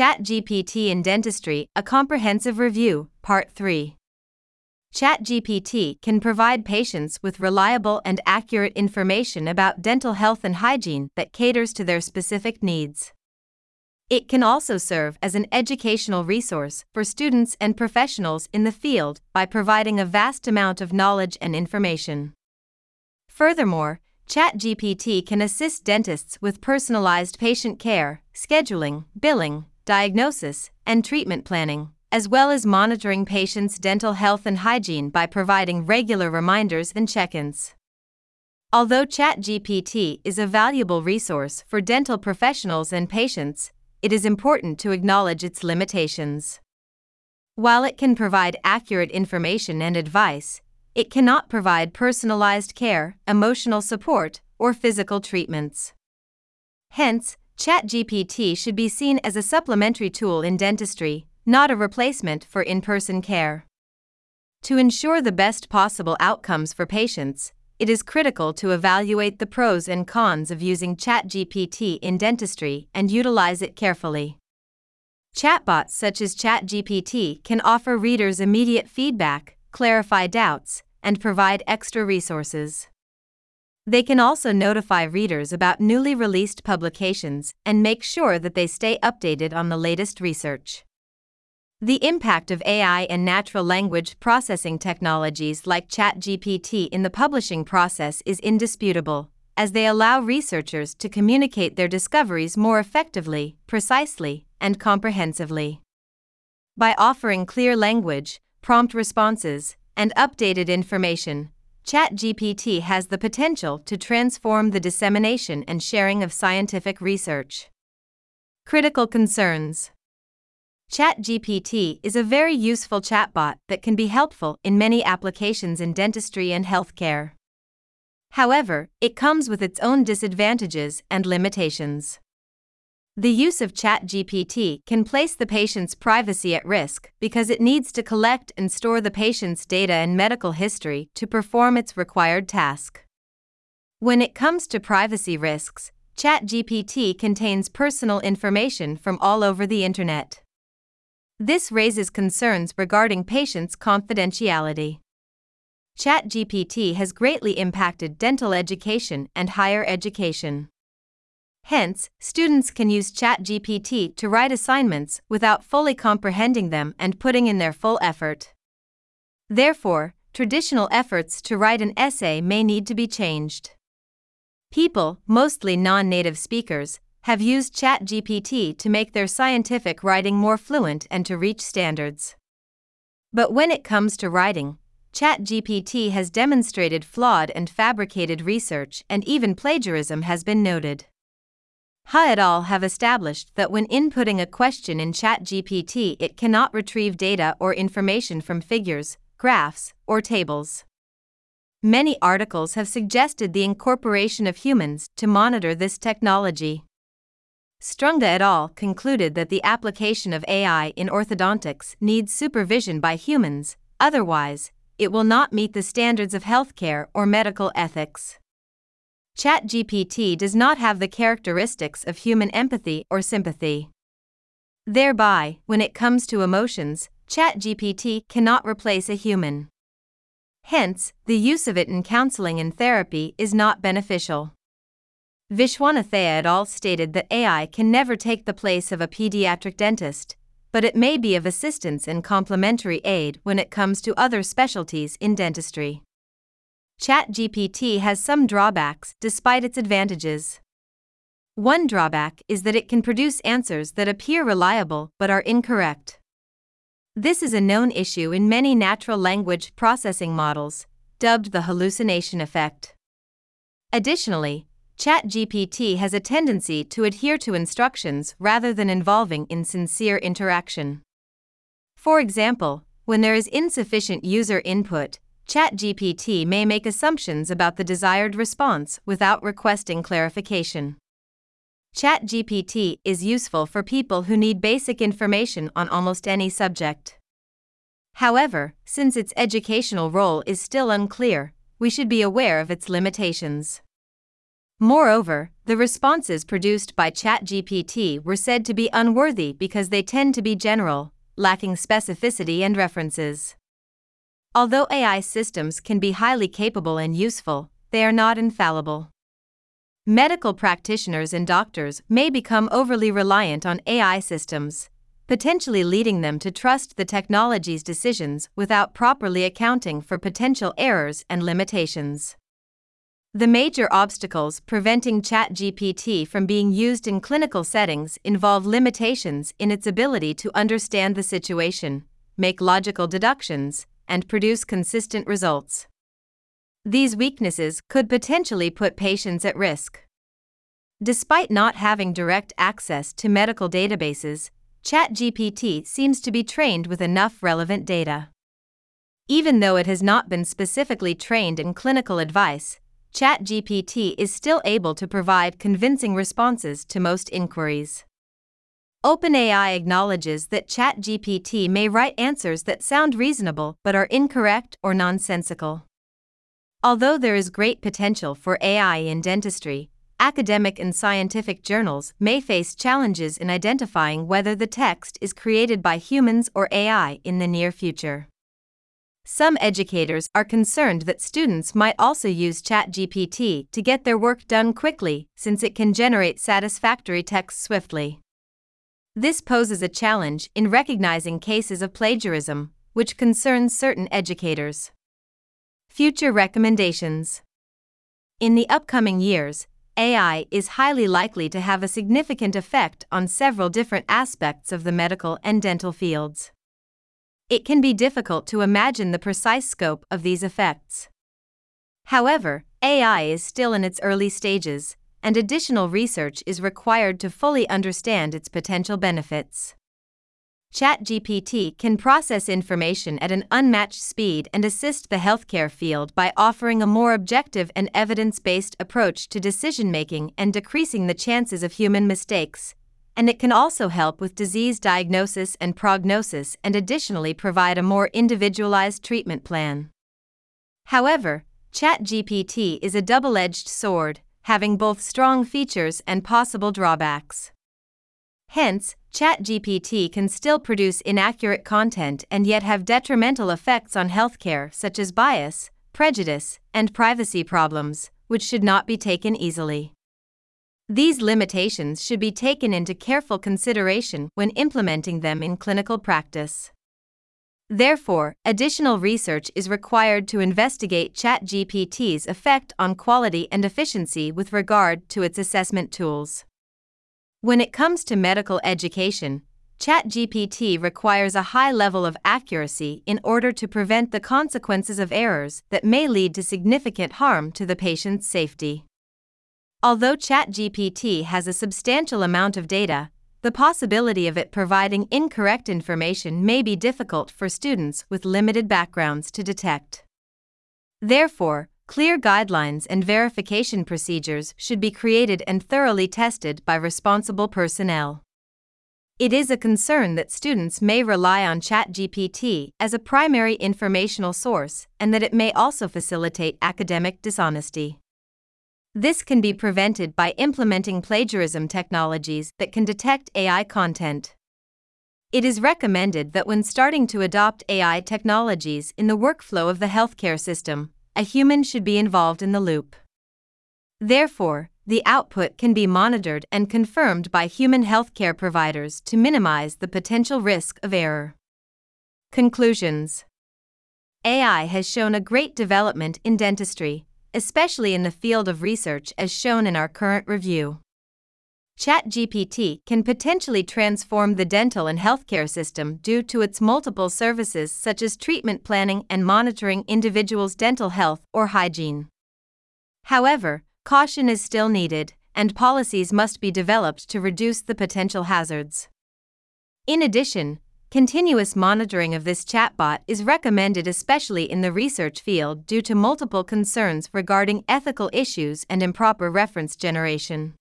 ChatGPT in Dentistry A Comprehensive Review, Part 3. ChatGPT can provide patients with reliable and accurate information about dental health and hygiene that caters to their specific needs. It can also serve as an educational resource for students and professionals in the field by providing a vast amount of knowledge and information. Furthermore, ChatGPT can assist dentists with personalized patient care, scheduling, billing, diagnosis, and treatment planning, as well as monitoring patients' dental health and hygiene by providing regular reminders and check ins. Although ChatGPT is a valuable resource for dental professionals and patients, it is important to acknowledge its limitations. While it can provide accurate information and advice, it cannot provide personalized care, emotional support, or physical treatments. Hence, ChatGPT should be seen as a supplementary tool in dentistry, not a replacement for in person care. To ensure the best possible outcomes for patients, it is critical to evaluate the pros and cons of using ChatGPT in dentistry and utilize it carefully. Chatbots such as ChatGPT can offer readers immediate feedback, clarify doubts, and provide extra resources. They can also notify readers about newly released publications and make sure that they stay updated on the latest research. The impact of AI and natural language processing technologies like ChatGPT in the publishing process is indisputable, as they allow researchers to communicate their discoveries more effectively, precisely, and comprehensively. By offering clear language, prompt responses, and updated information, ChatGPT has the potential to transform the dissemination and sharing of scientific research. Critical concerns ChatGPT is a very useful chatbot that can be helpful in many applications in dentistry and healthcare. However, it comes with its own disadvantages and limitations. The use of ChatGPT can place the patient's privacy at risk because it needs to collect and store the patient's data and medical history to perform its required task. When it comes to privacy risks, ChatGPT contains personal information from all over the internet. This raises concerns regarding patients' confidentiality. ChatGPT has greatly impacted dental education and higher education. Hence, students can use ChatGPT to write assignments without fully comprehending them and putting in their full effort. Therefore, traditional efforts to write an essay may need to be changed. People, mostly non native speakers, have used ChatGPT to make their scientific writing more fluent and to reach standards. But when it comes to writing, ChatGPT has demonstrated flawed and fabricated research, and even plagiarism has been noted. Ha et al. have established that when inputting a question in ChatGPT, it cannot retrieve data or information from figures, graphs, or tables. Many articles have suggested the incorporation of humans to monitor this technology. Strunga et al. concluded that the application of AI in orthodontics needs supervision by humans, otherwise, it will not meet the standards of healthcare or medical ethics. ChatGPT does not have the characteristics of human empathy or sympathy. Thereby, when it comes to emotions, ChatGPT cannot replace a human. Hence, the use of it in counseling and therapy is not beneficial. Vishwanathaiah et al. stated that AI can never take the place of a pediatric dentist, but it may be of assistance and complementary aid when it comes to other specialties in dentistry. ChatGPT has some drawbacks despite its advantages. One drawback is that it can produce answers that appear reliable but are incorrect. This is a known issue in many natural language processing models, dubbed the hallucination effect. Additionally, ChatGPT has a tendency to adhere to instructions rather than involving in sincere interaction. For example, when there is insufficient user input, ChatGPT may make assumptions about the desired response without requesting clarification. ChatGPT is useful for people who need basic information on almost any subject. However, since its educational role is still unclear, we should be aware of its limitations. Moreover, the responses produced by ChatGPT were said to be unworthy because they tend to be general, lacking specificity and references. Although AI systems can be highly capable and useful, they are not infallible. Medical practitioners and doctors may become overly reliant on AI systems, potentially leading them to trust the technology's decisions without properly accounting for potential errors and limitations. The major obstacles preventing ChatGPT from being used in clinical settings involve limitations in its ability to understand the situation, make logical deductions, and produce consistent results. These weaknesses could potentially put patients at risk. Despite not having direct access to medical databases, ChatGPT seems to be trained with enough relevant data. Even though it has not been specifically trained in clinical advice, ChatGPT is still able to provide convincing responses to most inquiries. OpenAI acknowledges that ChatGPT may write answers that sound reasonable but are incorrect or nonsensical. Although there is great potential for AI in dentistry, academic and scientific journals may face challenges in identifying whether the text is created by humans or AI in the near future. Some educators are concerned that students might also use ChatGPT to get their work done quickly, since it can generate satisfactory text swiftly. This poses a challenge in recognizing cases of plagiarism, which concerns certain educators. Future recommendations In the upcoming years, AI is highly likely to have a significant effect on several different aspects of the medical and dental fields it can be difficult to imagine the precise scope of these effects. However, AI is still in its early stages, and additional research is required to fully understand its potential benefits. ChatGPT can process information at an unmatched speed and assist the healthcare field by offering a more objective and evidence based approach to decision making and decreasing the chances of human mistakes, and it can also help with disease diagnosis and prognosis and additionally provide a more individualized treatment plan. However, ChatGPT is a double edged sword, having both strong features and possible drawbacks. Hence, ChatGPT can still produce inaccurate content and yet have detrimental effects on healthcare, such as bias, prejudice, and privacy problems, which should not be taken easily. These limitations should be taken into careful consideration when implementing them in clinical practice. Therefore, additional research is required to investigate ChatGPT's effect on quality and efficiency with regard to its assessment tools. When it comes to medical education, ChatGPT requires a high level of accuracy in order to prevent the consequences of errors that may lead to significant harm to the patient's safety. Although ChatGPT has a substantial amount of data, the possibility of it providing incorrect information may be difficult for students with limited backgrounds to detect. Therefore, clear guidelines and verification procedures should be created and thoroughly tested by responsible personnel. It is a concern that students may rely on ChatGPT as a primary informational source and that it may also facilitate academic dishonesty. This can be prevented by implementing plagiarism technologies that can detect AI content. It is recommended that when starting to adopt AI technologies in the workflow of the healthcare system, a human should be involved in the loop. Therefore, the output can be monitored and confirmed by human healthcare providers to minimize the potential risk of error. Conclusions AI has shown a great development in dentistry especially in the field of research as shown in our current review. ChatGPT can potentially transform the dental and healthcare system due to its multiple services such as treatment planning and monitoring individuals' dental health or hygiene. However, caution is still needed, and policies must be developed to reduce the potential hazards. In addition, Continuous monitoring of this chatbot is recommended especially in the research field due to multiple concerns regarding ethical issues and improper reference generation.